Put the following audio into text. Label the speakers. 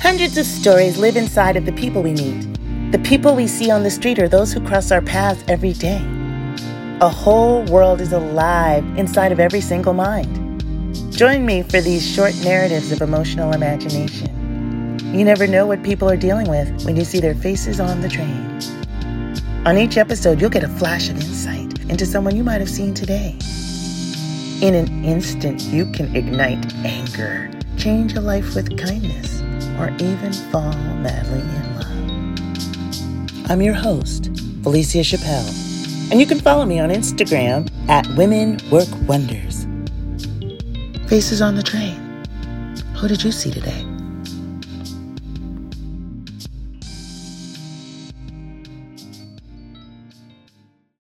Speaker 1: Hundreds of stories live inside of the people we meet. The people we see on the street are those who cross our paths every day. A whole world is alive inside of every single mind. Join me for these short narratives of emotional imagination. You never know what people are dealing with when you see their faces on the train. On each episode, you'll get a flash of insight into someone you might have seen today. In an instant, you can ignite anger, change a life with kindness, or even fall madly in love. I'm your host, Felicia Chappelle, and you can follow me on Instagram at Women Work Wonders. Faces on the train. Who did you see today?